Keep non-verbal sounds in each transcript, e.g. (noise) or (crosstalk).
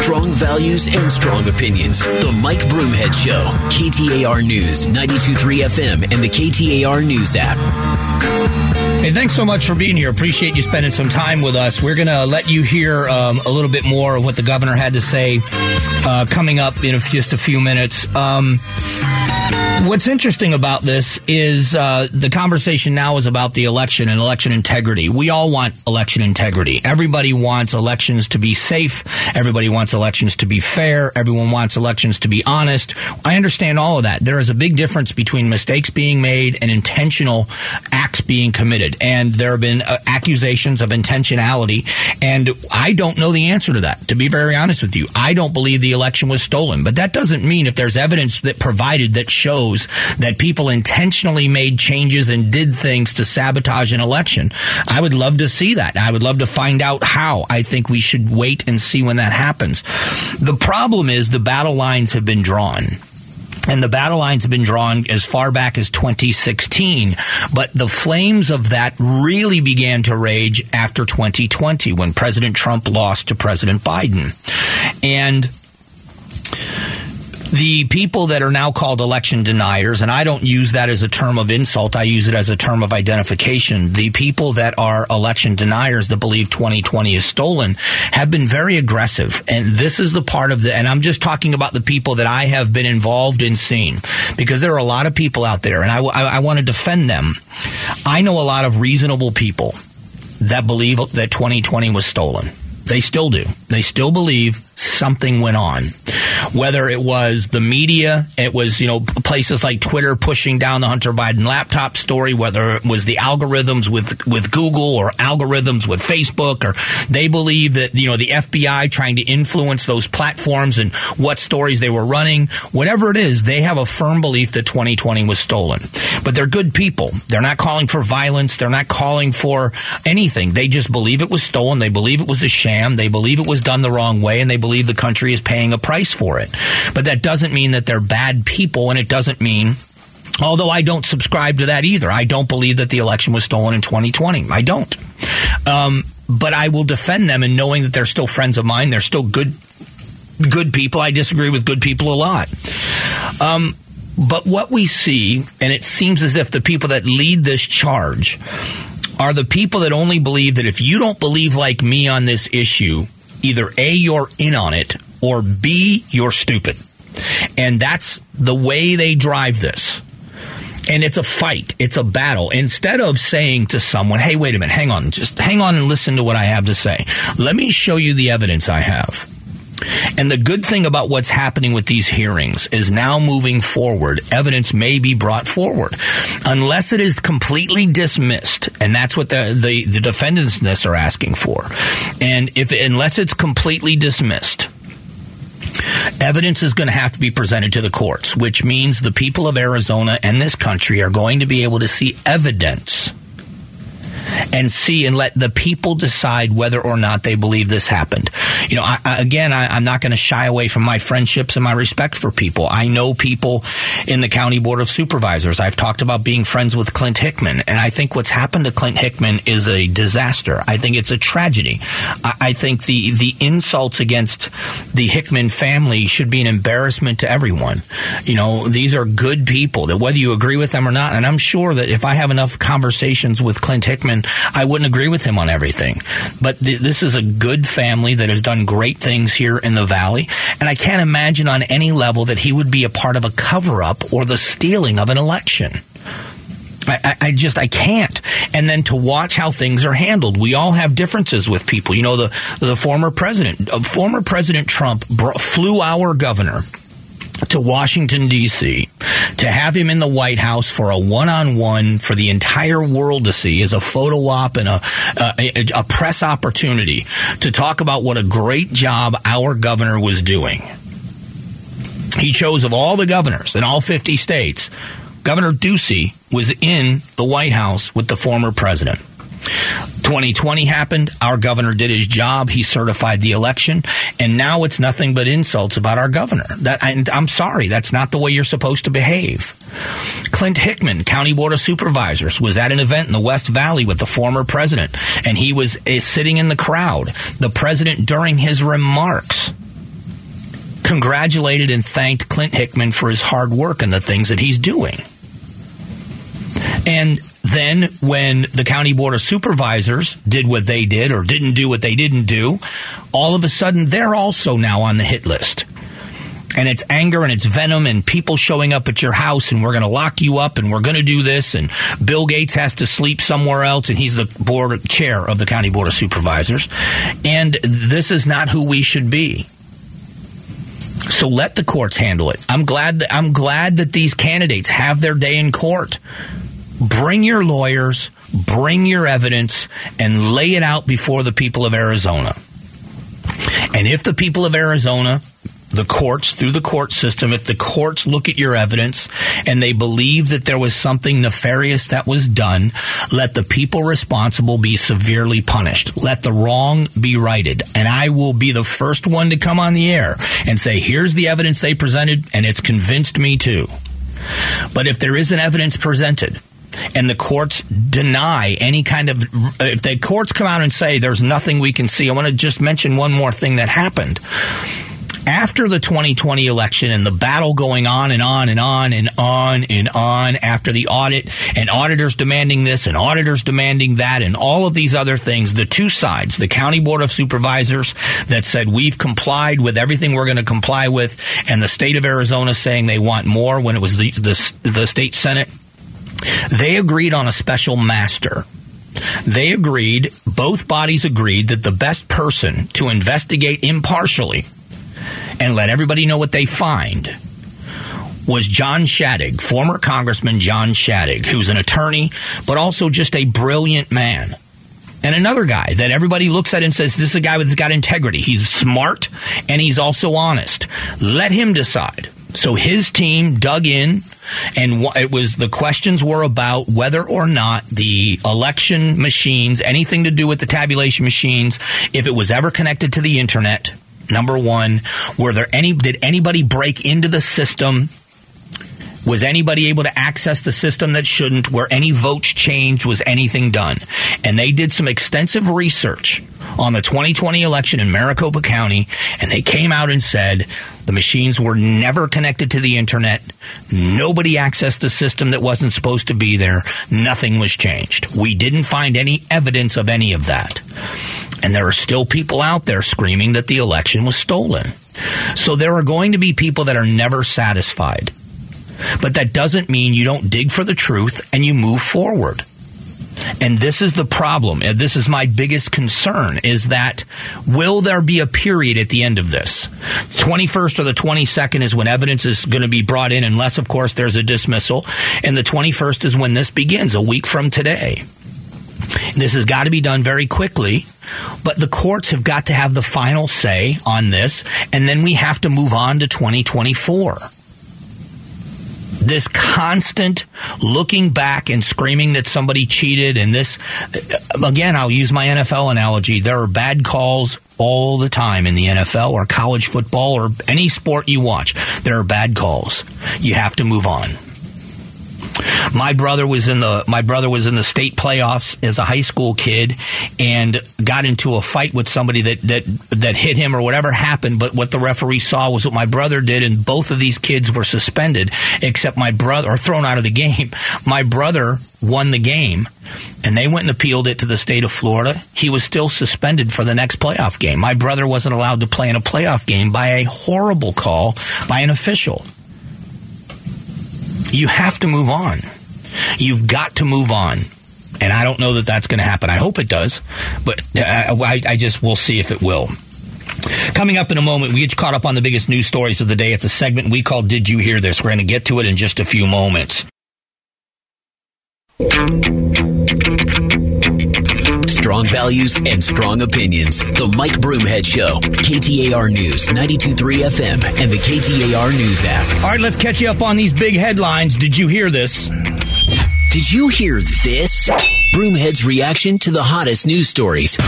Strong values and strong opinions. The Mike Broomhead Show. KTAR News, 92.3 FM, and the KTAR News app. Hey, thanks so much for being here. Appreciate you spending some time with us. We're going to let you hear um, a little bit more of what the governor had to say uh, coming up in a, just a few minutes. Um, What's interesting about this is uh, the conversation now is about the election and election integrity. We all want election integrity. Everybody wants elections to be safe. Everybody wants elections to be fair. Everyone wants elections to be honest. I understand all of that. There is a big difference between mistakes being made and intentional acts being committed. And there have been uh, accusations of intentionality. And I don't know the answer to that, to be very honest with you. I don't believe the election was stolen. But that doesn't mean if there's evidence that provided that shows shows that people intentionally made changes and did things to sabotage an election. I would love to see that. I would love to find out how. I think we should wait and see when that happens. The problem is the battle lines have been drawn. And the battle lines have been drawn as far back as 2016. But the flames of that really began to rage after 2020 when President Trump lost to President Biden. And the people that are now called election deniers, and I don't use that as a term of insult, I use it as a term of identification. The people that are election deniers that believe 2020 is stolen have been very aggressive. And this is the part of the, and I'm just talking about the people that I have been involved in seeing, because there are a lot of people out there, and I, I, I want to defend them. I know a lot of reasonable people that believe that 2020 was stolen. They still do. They still believe something went on. Whether it was the media, it was, you know, places like Twitter pushing down the Hunter Biden laptop story, whether it was the algorithms with, with Google or algorithms with Facebook, or they believe that, you know, the FBI trying to influence those platforms and what stories they were running. Whatever it is, they have a firm belief that 2020 was stolen. But they're good people. They're not calling for violence. They're not calling for anything. They just believe it was stolen. They believe it was a They believe it was done the wrong way and they believe believe the country is paying a price for it. But that doesn't mean that they're bad people, and it doesn't mean Although I don't subscribe to that either. I don't believe that the election was stolen in 2020. I don't. Um, but I will defend them in knowing that they're still friends of mine. They're still good, good people. I disagree with good people a lot. Um, but what we see, and it seems as if the people that lead this charge are the people that only believe that if you don't believe like me on this issue, either A, you're in on it, or B, you're stupid. And that's the way they drive this. And it's a fight. It's a battle. Instead of saying to someone, hey, wait a minute, hang on, just hang on and listen to what I have to say. Let me show you the evidence I have. And the good thing about what's happening with these hearings is now moving forward, evidence may be brought forward. Unless it is completely dismissed, and that's what the, the, the defendants in this are asking for. And if unless it's completely dismissed, evidence is going to have to be presented to the courts, which means the people of Arizona and this country are going to be able to see evidence and see and let the people decide whether or not they believe this happened. You know, I, I, again, I, am not going to shy away from my friendships and my respect for people. I know people in the county board of supervisors. I've talked about being friends with Clint Hickman, and I think what's happened to Clint Hickman is a disaster. I think it's a tragedy. I, I think the the insults against the Hickman family should be an embarrassment to everyone. You know, these are good people that whether you agree with them or not, and I'm sure that if I have enough conversations with Clint Hickman I wouldn't agree with him on everything. But th- this is a good family that has done great things here in the Valley. And I can't imagine on any level that he would be a part of a cover up or the stealing of an election. I, I, just I can't. And then to watch how things are handled, we all have differences with people. You know, the the former president, uh, former President Trump, flew our governor to Washington, D.C., to have him in the White House for a one on one for the entire world to see as a photo op and a, a, a, press opportunity to talk about what a great job our governor was doing. He chose of all the governors in all 50 states, Governor Ducey was in the White House with the former president. 2020 happened. Our governor did his job. He certified the election. And now it's nothing but insults about our governor. That, and I'm sorry. That's not the way you're supposed to behave. Clint Hickman, County Board of Supervisors, was at an event in the West Valley with the former president. And he was uh, sitting in the crowd. The president, during his remarks, congratulated and thanked Clint Hickman for his hard work and the things that he's doing. And then when the county board of supervisors did what they did or didn't do what they didn't do, all of a sudden they're also now on the hit list. And it's anger and it's venom and people showing up at your house and we're going to lock you up and we're going to do this and Bill Gates has to sleep somewhere else and he's the board chair of the county board of supervisors. And this is not who we should be. So let the courts handle it. I'm glad that I'm glad that these candidates have their day in court. Bring your lawyers, bring your evidence, and lay it out before the people of Arizona. And if the people of Arizona the courts through the court system if the courts look at your evidence and they believe that there was something nefarious that was done let the people responsible be severely punished. Let the wrong be righted. And i will be the first one to come on the air and say here's the evidence they presented and it's convinced me too. But if there isn't evidence presented and the courts deny any kind of if the courts come out and say there's nothing we can see i want to just mention one more thing that happened. After the 2020 election and the battle going on and on and on and on and on after the audit and auditors demanding this and auditors demanding that and all of these other things, the two sides, the county board of supervisors that said we've complied with everything we're going to comply with and the state of Arizona saying they want more when it was the, the, the state senate, they agreed on a special master they agreed, both bodies agreed that the best person to investigate impartially and let everybody know what they find was John Shadegg, former Congressman John Shadegg, who's an attorney, but also just a brilliant man. And another guy that everybody looks at and says, this is a guy that's got integrity. He's smart and he's also honest. Let him decide. So his team dug in and it was the questions were about whether or not the election machines, anything to do with the tabulation machines, if it was ever connected to the internet, Number one, were there any, did anybody break into the system? Was anybody able to access the system that shouldn't? Were any votes changed? Was anything done? And they did some extensive research on the 2020 election in Maricopa County, and they came out and said the machines were never connected to the internet. Nobody accessed the system that wasn't supposed to be there. Nothing was changed. We didn't find any evidence of any of that. And there are still people out there screaming that the election was stolen. So there are going to be people that are never satisfied. But that doesn't mean you don't dig for the truth and you move forward. And this is the problem. And this is my biggest concern is that will there be a period at the end of this? 21st or the 22nd is when evidence is going to be brought in, unless, of course, there's a dismissal. And the 21st is when this begins, a week from today. This has got to be done very quickly, but the courts have got to have the final say on this, and then we have to move on to 2024 this constant looking back and screaming that somebody cheated and this again I'll use my NFL analogy. There are bad calls all the time in the NFL or college football or any sport you watch. There are bad calls. You have to move on my brother was in the my brother was in the state playoffs as a high school kid and got into a fight with somebody that that that hit him or whatever happened. But what the referee saw was what my brother did, and both of these kids were suspended, except my brother or thrown out of the game. (laughs) My brother won the game and they went and appealed it to the state of Florida. He was still suspended for the next playoff game. My brother wasn't allowed to play in a playoff game by a horrible call by an official. You have to move on. You've got to move on. And I don't know that that's going to happen. I hope it does, but uh, I, I just will see if it will. Coming up in a moment, we get caught up on the biggest news stories of the day. It's a segment we call Did You Hear This? We're going to get to it in just a few moments. Strong values and strong opinions. The Mike Broomhead Show. KTAR News, 92.3 FM, and the KTAR News app. All right, let's catch you up on these big headlines. Did you hear this? Did you hear this? Broomhead's reaction to the hottest news stories.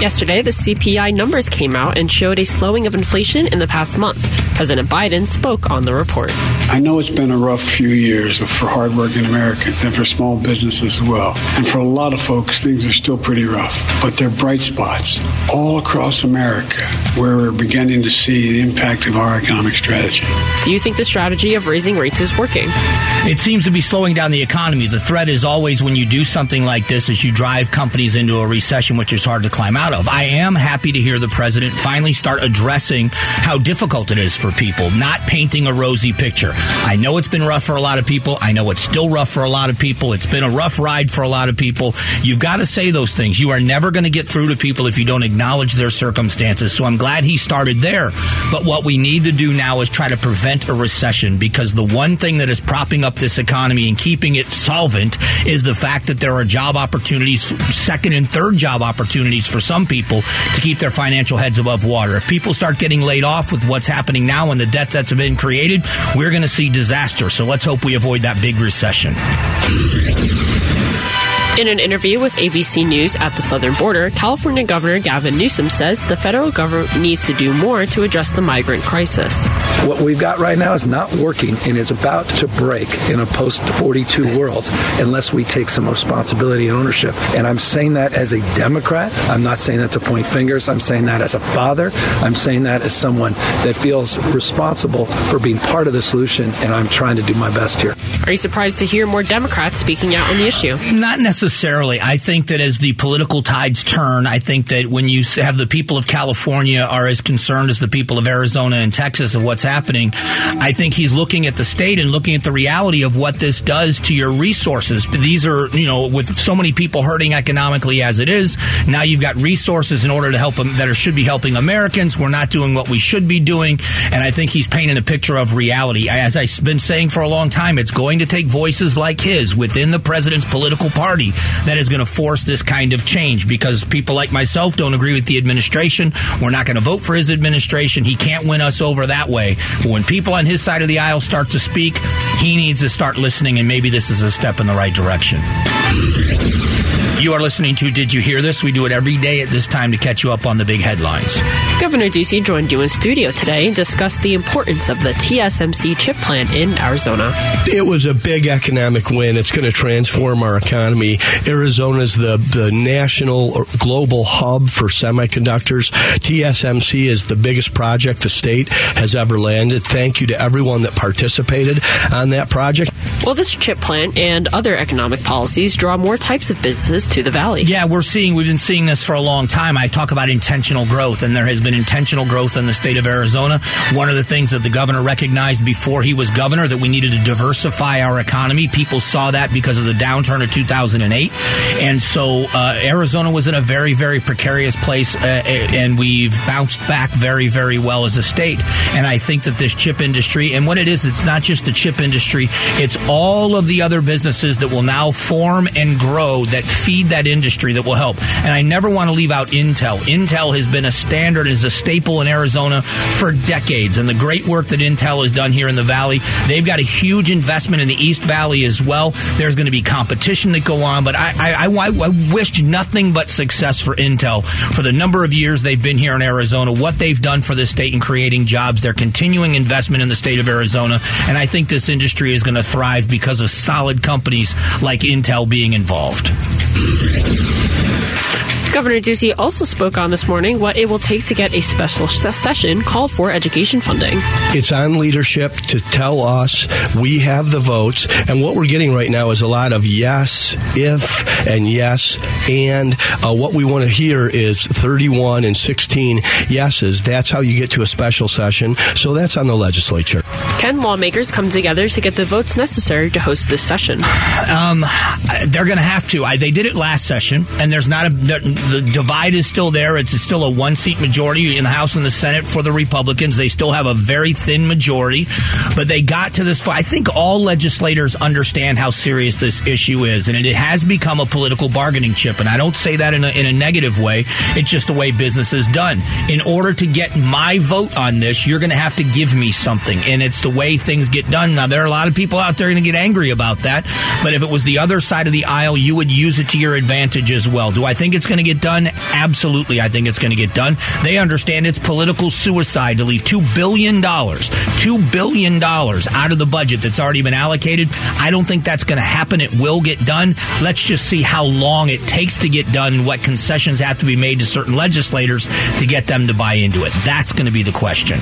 Yesterday, the CPI numbers came out and showed a slowing of inflation in the past month. President Biden spoke on the report. I know it's been a rough few years for hardworking Americans and for small businesses as well. And for a lot of folks, things are still pretty rough. But there are bright spots all across America where we're beginning to see the impact of our economic strategy. Do you think the strategy of raising rates is working? It seems to be slowing down the economy. The threat is always when you do something like this is you drive companies into a recession, which is hard to climb out of. I am happy to hear the president finally start addressing how difficult it is for people, not painting a rosy picture. I know it's been rough for a lot of people. I know it's still rough for a lot of people. It's been a rough ride for a lot of people. You've got to say those things. You are never going to get through to people if you don't acknowledge their circumstances. So I'm glad he started there. But what we need to do now is try to prevent a recession because the one thing that is propping up this economy and keeping it solvent is the fact that there are job opportunities, second and third job opportunities for some people to keep their financial heads above water. If people start getting laid off with what's happening now and the debts that's been created, we're going to see disaster. So let's hope we avoid that big recession. In an interview with ABC News at the southern border, California Governor Gavin Newsom says the federal government needs to do more to address the migrant crisis. What we've got right now is not working and is about to break in a post 42 world unless we take some responsibility and ownership. And I'm saying that as a Democrat. I'm not saying that to point fingers. I'm saying that as a father. I'm saying that as someone that feels responsible for being part of the solution, and I'm trying to do my best here. Are you surprised to hear more Democrats speaking out on the issue? Not necessarily necessarily. I think that as the political tides turn, I think that when you have the people of California are as concerned as the people of Arizona and Texas of what's happening, I think he's looking at the state and looking at the reality of what this does to your resources. These are, you know, with so many people hurting economically as it is, now you've got resources in order to help them that are, should be helping Americans. We're not doing what we should be doing. And I think he's painting a picture of reality. As I've been saying for a long time, it's going to take voices like his within the president's political party that is going to force this kind of change because people like myself don't agree with the administration. We're not going to vote for his administration. He can't win us over that way. But when people on his side of the aisle start to speak, he needs to start listening, and maybe this is a step in the right direction. You are listening to Did You Hear This? We do it every day at this time to catch you up on the big headlines. Governor Ducey joined you in studio today and discussed the importance of the TSMC chip plant in Arizona. It was a big economic win. It's going to transform our economy. Arizona is the, the national or global hub for semiconductors. TSMC is the biggest project the state has ever landed. Thank you to everyone that participated on that project. Well, this chip plant and other economic policies draw more types of businesses to the valley. Yeah, we're seeing, we've been seeing this for a long time. I talk about intentional growth, and there has been intentional growth in the state of Arizona. One of the things that the governor recognized before he was governor that we needed to diversify our economy. People saw that because of the downturn of 2008. And so uh, Arizona was in a very, very precarious place, uh, and we've bounced back very, very well as a state. And I think that this chip industry, and what it is, it's not just the chip industry, it's all of the other businesses that will now form and grow that feed that industry that will help. And I never want to leave out Intel. Intel has been a standard, is a staple in Arizona for decades. And the great work that Intel has done here in the Valley, they've got a huge investment in the East Valley as well. There's going to be competition that go on, but I, I, I, I wished nothing but success for Intel for the number of years they've been here in Arizona, what they've done for the state in creating jobs, their continuing investment in the state of Arizona. And I think this industry is going to thrive because of solid companies like Intel being involved. Governor Ducey also spoke on this morning what it will take to get a special session called for education funding. It's on leadership to tell us we have the votes, and what we're getting right now is a lot of yes, if, and yes, and uh, what we want to hear is 31 and 16 yeses. That's how you get to a special session. So that's on the legislature. Can lawmakers come together to get the votes necessary to host this session? Um, they're going to have to. I, they did it last session, and there's not a the divide is still there. It's still a one seat majority in the House and the Senate for the Republicans. They still have a very thin majority, but they got to this. I think all legislators understand how serious this issue is, and it has become a political bargaining chip. And I don't say that in a, in a negative way. It's just the way business is done. In order to get my vote on this, you're going to have to give me something, and it's the way things get done. Now, there are a lot of people out there going to get angry about that, but if it was the other side of the aisle, you would use it to your advantage as well. Do I think it's going to get done? Absolutely, I think it's going to get done. They understand it's political suicide to leave $2 billion, $2 billion out of the budget that's already been allocated. I don't think that's going to happen. It will get done. Let's just see how long it takes to get done, what concessions have to be made to certain legislators to get them to buy into it. That's going to be the question.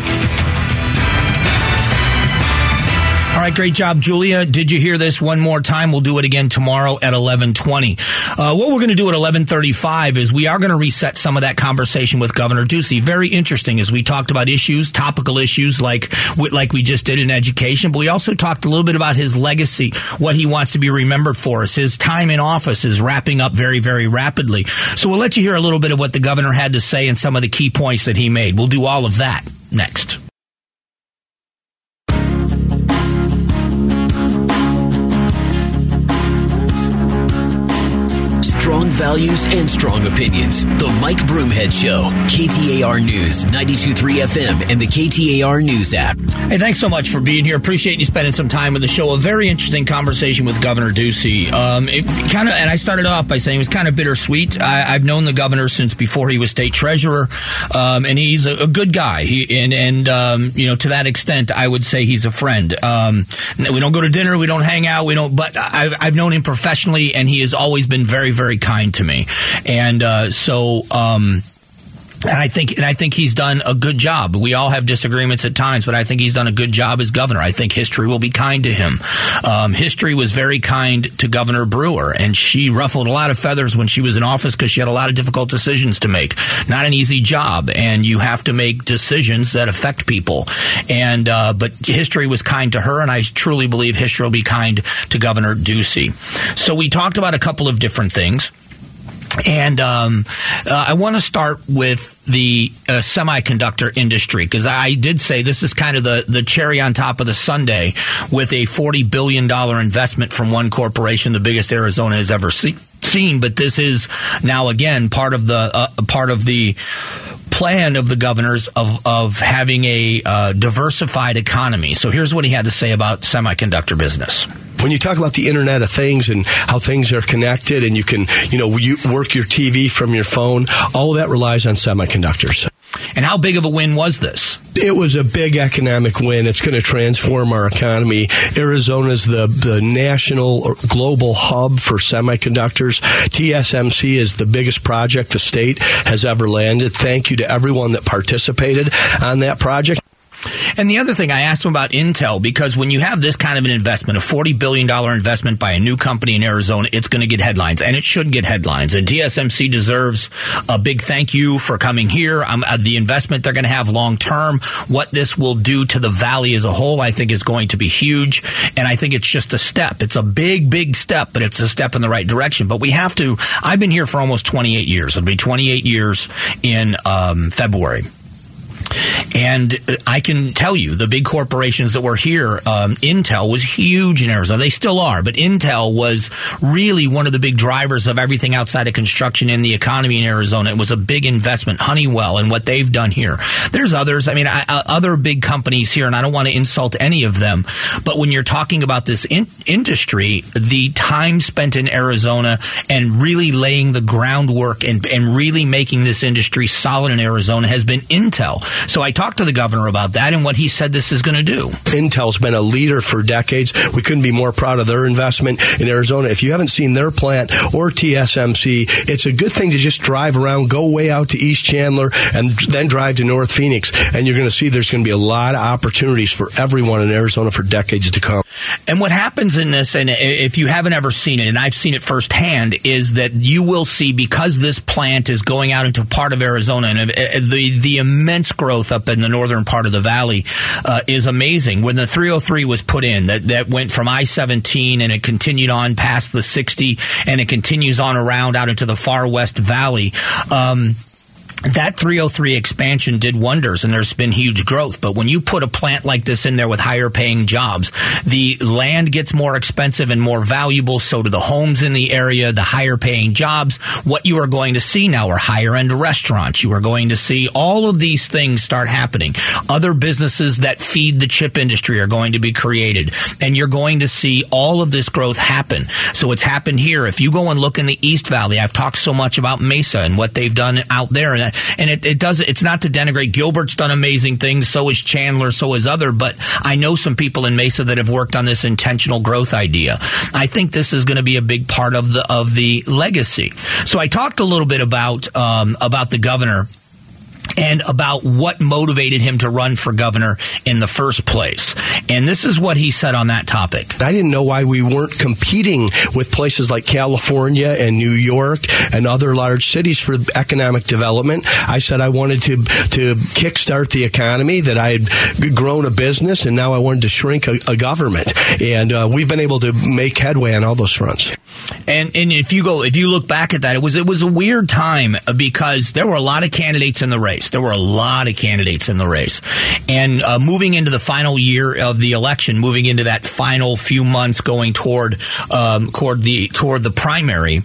All right, great job, Julia. Did you hear this one more time? We'll do it again tomorrow at 1120. Uh, what we're going to do at 1135 is we are going to reset some of that conversation with Governor Ducey. Very interesting as we talked about issues, topical issues like, like we just did in education, but we also talked a little bit about his legacy, what he wants to be remembered for us. His time in office is wrapping up very, very rapidly. So we'll let you hear a little bit of what the governor had to say and some of the key points that he made. We'll do all of that next. Strong values and strong opinions. The Mike Broomhead Show, KTAR News, 92.3 FM, and the KTAR News app. Hey, thanks so much for being here. Appreciate you spending some time with the show. A very interesting conversation with Governor Ducey. Um, it kind of, and I started off by saying it was kind of bittersweet. I, have known the governor since before he was state treasurer, um, and he's a, a, good guy. He, and, and um, you know, to that extent, I would say he's a friend. Um, we don't go to dinner, we don't hang out, we don't, but I've, I've known him professionally, and he has always been very, very kind to me. And uh, so. Um, and I think, and I think he's done a good job. We all have disagreements at times, but I think he's done a good job as governor. I think history will be kind to him. Um, history was very kind to Governor Brewer, and she ruffled a lot of feathers when she was in office because she had a lot of difficult decisions to make. Not an easy job, and you have to make decisions that affect people. And uh, but history was kind to her, and I truly believe history will be kind to Governor Ducey. So we talked about a couple of different things. And um, uh, I want to start with the uh, semiconductor industry because I did say this is kind of the, the cherry on top of the sundae with a $40 billion investment from one corporation, the biggest Arizona has ever see- seen. But this is now again part of the uh, part of the plan of the governors of, of having a uh, diversified economy. So here's what he had to say about semiconductor business when you talk about the Internet of Things and how things are connected, and you can, you know, you work your TV from your phone, all that relies on semiconductors. And how big of a win was this? It was a big economic win. It's going to transform our economy. Arizona's the, the national or global hub for semiconductors. TSMC is the biggest project the state has ever landed. Thank you to everyone that participated on that project. And the other thing I asked him about Intel because when you have this kind of an investment, a $40 billion investment by a new company in Arizona, it's going to get headlines and it should get headlines. And TSMC deserves a big thank you for coming here. Um, uh, the investment they're going to have long term, what this will do to the valley as a whole, I think is going to be huge. And I think it's just a step. It's a big, big step, but it's a step in the right direction. But we have to, I've been here for almost 28 years. It'll be 28 years in um, February. And I can tell you, the big corporations that were here, um, Intel was huge in Arizona. They still are, but Intel was really one of the big drivers of everything outside of construction in the economy in Arizona. It was a big investment. Honeywell and what they've done here. There's others. I mean, I, uh, other big companies here, and I don't want to insult any of them, but when you're talking about this in- industry, the time spent in Arizona and really laying the groundwork and, and really making this industry solid in Arizona has been Intel. So I talked to the governor about that and what he said this is going to do. Intel's been a leader for decades. We couldn't be more proud of their investment in Arizona. If you haven't seen their plant or TSMC, it's a good thing to just drive around, go way out to East Chandler, and then drive to North Phoenix. And you're going to see there's going to be a lot of opportunities for everyone in Arizona for decades to come. And what happens in this, and if you haven't ever seen it, and I've seen it firsthand, is that you will see because this plant is going out into part of Arizona and uh, the the immense growth up in the northern part of the valley uh, is amazing. When the 303 was put in, that that went from I-17 and it continued on past the 60 and it continues on around out into the far west valley. Um, that 303 expansion did wonders and there's been huge growth. But when you put a plant like this in there with higher paying jobs, the land gets more expensive and more valuable. So do the homes in the area, the higher paying jobs. What you are going to see now are higher end restaurants. You are going to see all of these things start happening. Other businesses that feed the chip industry are going to be created and you're going to see all of this growth happen. So it's happened here. If you go and look in the East Valley, I've talked so much about Mesa and what they've done out there. And and it, it does it's not to denigrate. Gilbert's done amazing things. So is Chandler. So is other. But I know some people in Mesa that have worked on this intentional growth idea. I think this is going to be a big part of the of the legacy. So I talked a little bit about um, about the governor and about what motivated him to run for governor in the first place. And this is what he said on that topic. I didn't know why we weren't competing with places like California and New York and other large cities for economic development. I said I wanted to to kickstart the economy, that I had grown a business, and now I wanted to shrink a, a government. And uh, we've been able to make headway on all those fronts. And and if you go if you look back at that, it was it was a weird time because there were a lot of candidates in the race. There were a lot of candidates in the race, and uh, moving into the final year of the election, moving into that final few months, going toward um, toward the toward the primary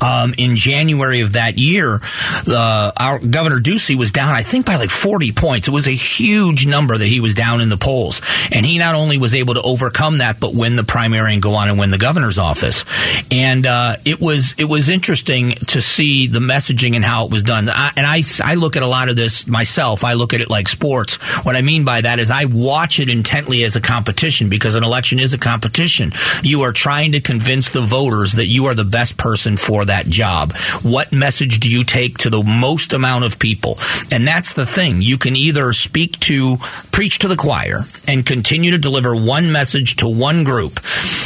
um, in January of that year, uh, our Governor Ducey was down, I think, by like 40 points. It was a huge number that he was down in the polls. And he not only was able to overcome that, but win the primary and go on and win the governor's office. And uh, it was it was interesting to see the messaging and how it was done. I, and I, I look at a lot of this myself. I look at it like sports. What I mean by that is I watch it intently as a competition because an election is a competition. You are trying to convince the voters that you are the best person for that job? What message do you take to the most amount of people? And that's the thing. You can either speak to, preach to the choir and continue to deliver one message to one group.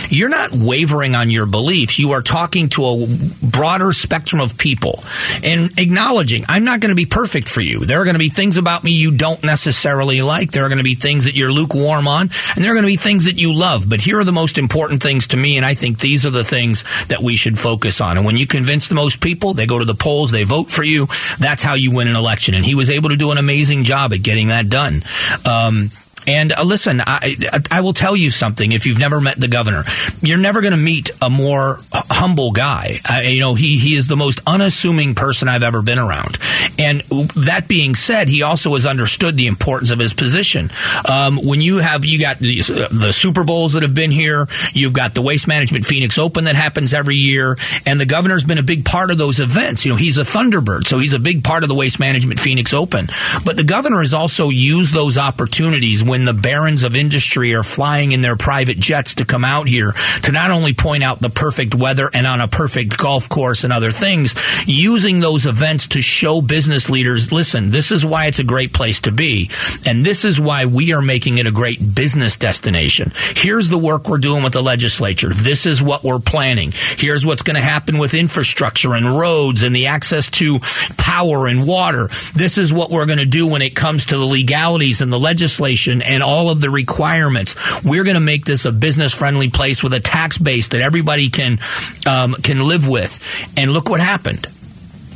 You're not wavering on your beliefs. You are talking to a broader spectrum of people and acknowledging I'm not going to be perfect for you. There are going to be things about me you don't necessarily like. There are going to be things that you're lukewarm on and there are going to be things that you love. But here are the most important things to me. And I think these are the things that we should focus on. And when you convince the most people, they go to the polls, they vote for you. That's how you win an election. And he was able to do an amazing job at getting that done. Um, and uh, listen, I, I will tell you something. If you've never met the governor, you're never going to meet a more humble guy. I, you know, he he is the most unassuming person I've ever been around. And that being said, he also has understood the importance of his position. Um, when you have you got the, uh, the Super Bowls that have been here, you've got the Waste Management Phoenix Open that happens every year, and the governor's been a big part of those events. You know, he's a Thunderbird, so he's a big part of the Waste Management Phoenix Open. But the governor has also used those opportunities when the barons of industry are flying in their private jets to come out here to not only point out the perfect weather and on a perfect golf course and other things, using those events to show business leaders, listen, this is why it's a great place to be. And this is why we are making it a great business destination. Here's the work we're doing with the legislature. This is what we're planning. Here's what's going to happen with infrastructure and roads and the access to power and water. This is what we're going to do when it comes to the legalities and the legislation and all of the requirements. We're going to make this a business friendly place with a tax base that everybody can um, can live with. And look what happened.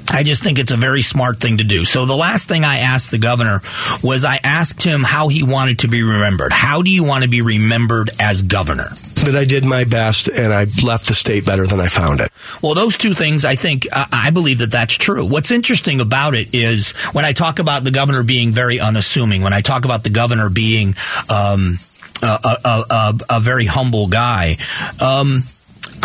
I just think it's a very smart thing to do. So the last thing I asked the governor was I asked him how he wanted to be remembered. How do you want to be remembered as governor? That I did my best and I left the state better than I found it. Well, those two things, I think, uh, I believe that that's true. What's interesting about it is when I talk about the governor being very unassuming, when I talk about the governor being um, a, a, a, a, very humble guy. Um,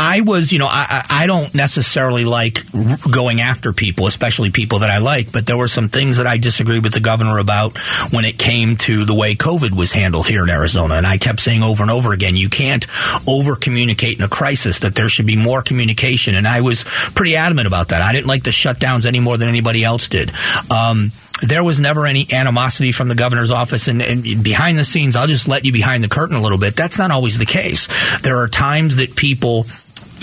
I was, you know, I, I don't necessarily like going after people, especially people that I like, but there were some things that I disagreed with the governor about when it came to the way COVID was handled here in Arizona. And I kept saying over and over again, you can't over communicate in a crisis, that there should be more communication. And I was pretty adamant about that. I didn't like the shutdowns any more than anybody else did. Um, there was never any animosity from the governor's office and, and, behind the scenes i'll just let you behind the curtain a little bit that's not always the case there are times that people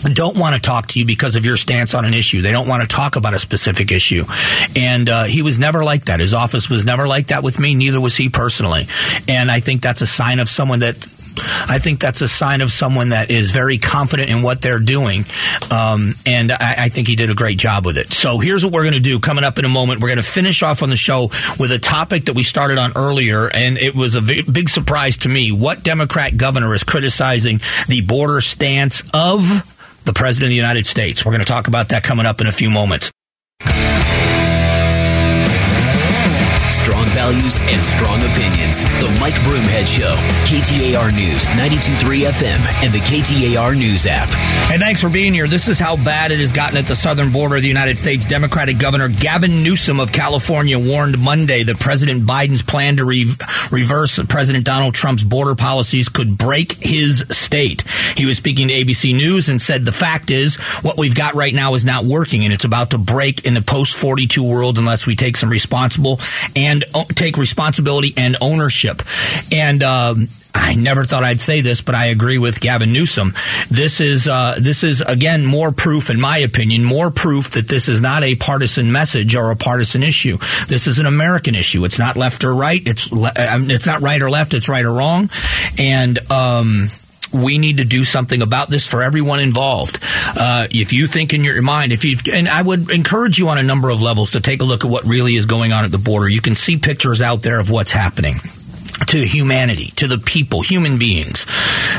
don't want to talk to you because of your stance on an issue. They don't want to talk about a specific issue. And uh, he was never like that. His office was never like that with me. Neither was he personally. And I think that's a sign of someone that I think that's a sign of someone that is very confident in what they're doing. Um, and I, I, think he did a great job with it. So here's what we're going to do coming up in a moment. We're going to finish off on the show with a topic that we started on earlier, and it was a big surprise to me. What Democrat governor is criticizing the border stance of the President of the United States? We're going to talk about that coming up in a few moments. Values and strong opinions. The Mike Broomhead Show, KTAR News, 92.3 FM, and the KTAR News app. Hey, thanks for being here. This is how bad it has gotten at the southern border of the United States. Democratic Governor Gavin Newsom of California warned Monday that President Biden's plan to re- reverse President Donald Trump's border policies could break his state. He was speaking to ABC News and said the fact is what we've got right now is not working and it's about to break in the post 42 world unless we take some responsible and and take responsibility and ownership. And um, I never thought I'd say this, but I agree with Gavin Newsom. This is uh, this is again more proof, in my opinion, more proof that this is not a partisan message or a partisan issue. This is an American issue. It's not left or right. It's le- it's not right or left. It's right or wrong. And um, we need to do something about this for everyone involved. Uh, if you think in your mind, if you and I would encourage you on a number of levels to take a look at what really is going on at the border. You can see pictures out there of what's happening to humanity, to the people, human beings.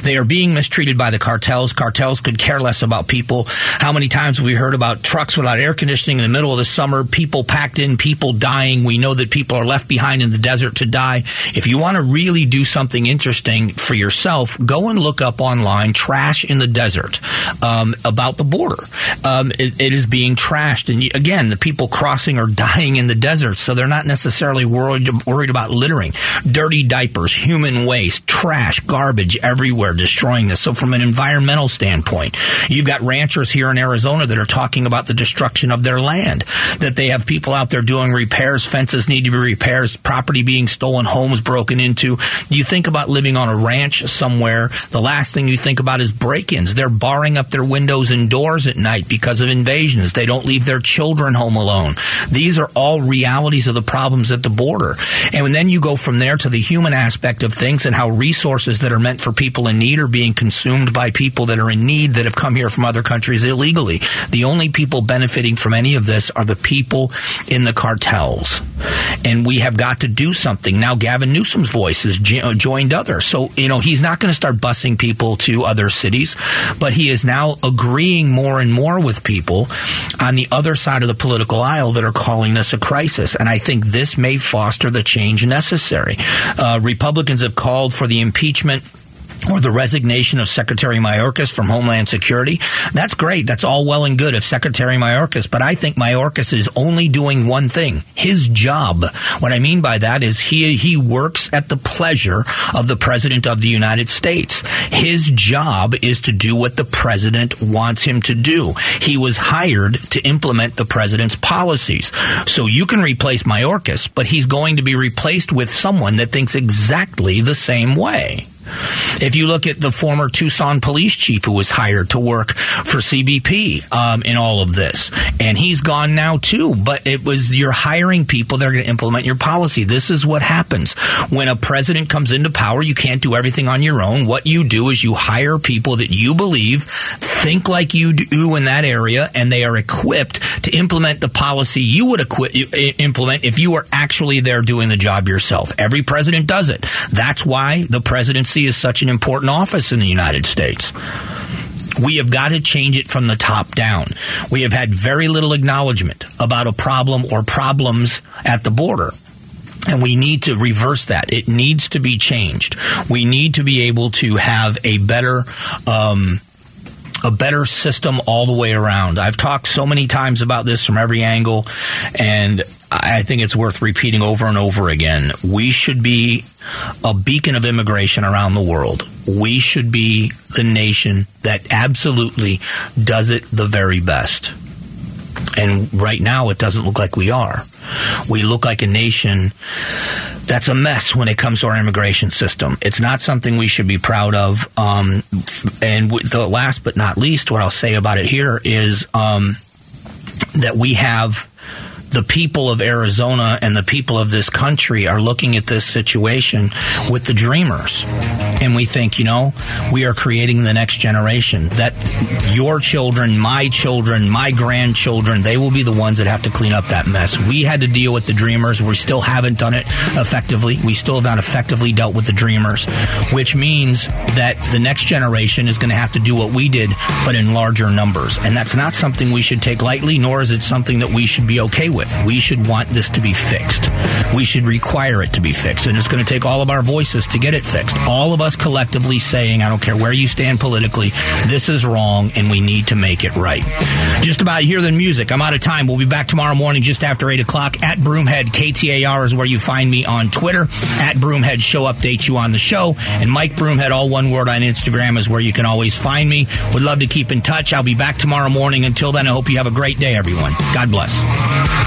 They are being mistreated by the cartels. Cartels could care less about people. How many times have we heard about trucks without air conditioning in the middle of the summer, people packed in, people dying? We know that people are left behind in the desert to die. If you want to really do something interesting for yourself, go and look up online trash in the desert um, about the border. Um, it, it is being trashed. And again, the people crossing are (laughs) dying in the desert, so they're not necessarily worried, worried about littering. Dirty diapers, human waste, trash, garbage everywhere, destroying this. So from an environmental standpoint, you've got ranchers here in Arizona that are talking about the destruction of their land, that they have people out there doing repairs, fences need to be repaired, property being stolen, homes broken into. You think about living on a ranch somewhere, the last thing you think about is break-ins. They're barring up their windows and doors at night because of invasions. They don't leave their children home alone. These are all realities of the problems at the border. And then you go from there to the human human aspect of things and how resources that are meant for people in need are being consumed by people that are in need that have come here from other countries illegally. The only people benefiting from any of this are the people in the cartels. And we have got to do something. Now, Gavin Newsom's voice has uh, joined others. So, you know, he's not going to start busing people to other cities, but he is now agreeing more and more with people on the other side of the political aisle that are calling this a crisis. And I think this may foster the change necessary. Uh, uh, Republicans have called for the impeachment or the resignation of Secretary Mayorkas from Homeland Security. That's great. That's all well and good if Secretary Mayorkas, but I think Mayorkas is only doing one thing, his job. What I mean by that is he he works at the pleasure of the President of the United States. His job is to do what the President wants him to do. He was hired to implement the President's policies. So you can replace Mayorkas, but he's going to be replaced with someone that thinks exactly the same way. If you look at the former Tucson police chief who was hired to work for CBP um, in all of this, and he's gone now too. But it was you're hiring people that are going to implement your policy. This is what happens when a president comes into power. You can't do everything on your own. What you do is you hire people that you believe think like you do in that area, and they are equipped to implement the policy you would equi- implement if you were actually there doing the job yourself. Every president does it. That's why the presidency is such an important office in the United States. We have got to change it from the top down. We have had very little acknowledgement about a problem or problems at the border. And we need to reverse that. It needs to be changed. We need to be able to have a better, um, a better system all the way around. I've talked so many times about this from every angle, and I think it's worth repeating over and over again. We should be a beacon of immigration around the world. We should be the nation that absolutely does it the very best. And right now, it doesn't look like we are. We look like a nation that's a mess when it comes to our immigration system. It's not something we should be proud of. Um, and the last but not least, what I'll say about it here is um, that we have the people of Arizona and the people of this country are looking at this situation with the dreamers. and we think, you know, we are creating the next generation. That your children, my children, my grandchildren, they will be the ones that have to clean up that mess. We had to deal with the dreamers. We still haven't done it effectively. We still have not effectively dealt with the dreamers, which means that the next generation is going to have to do what we did, but in larger numbers. And that's not something we should take lightly, nor is it something that we should be okay with. We should want this to be fixed. We should require it to be fixed. And it's going to take all of our voices to get it fixed. All of us collectively saying, I don't care where you stand politically, this is wrong and we need to make it right. Just about here than music. I'm out of time. We'll be back tomorrow morning just after 8 o'clock at Broomhead. KTAR is where you find me on Twitter. At Broomhead Show updates you on the show. And Mike Broomhead, all one word on Instagram, is where you can always find me. Would love to keep in touch. I'll be back tomorrow morning. Until then, I hope you have a great day, everyone. God bless.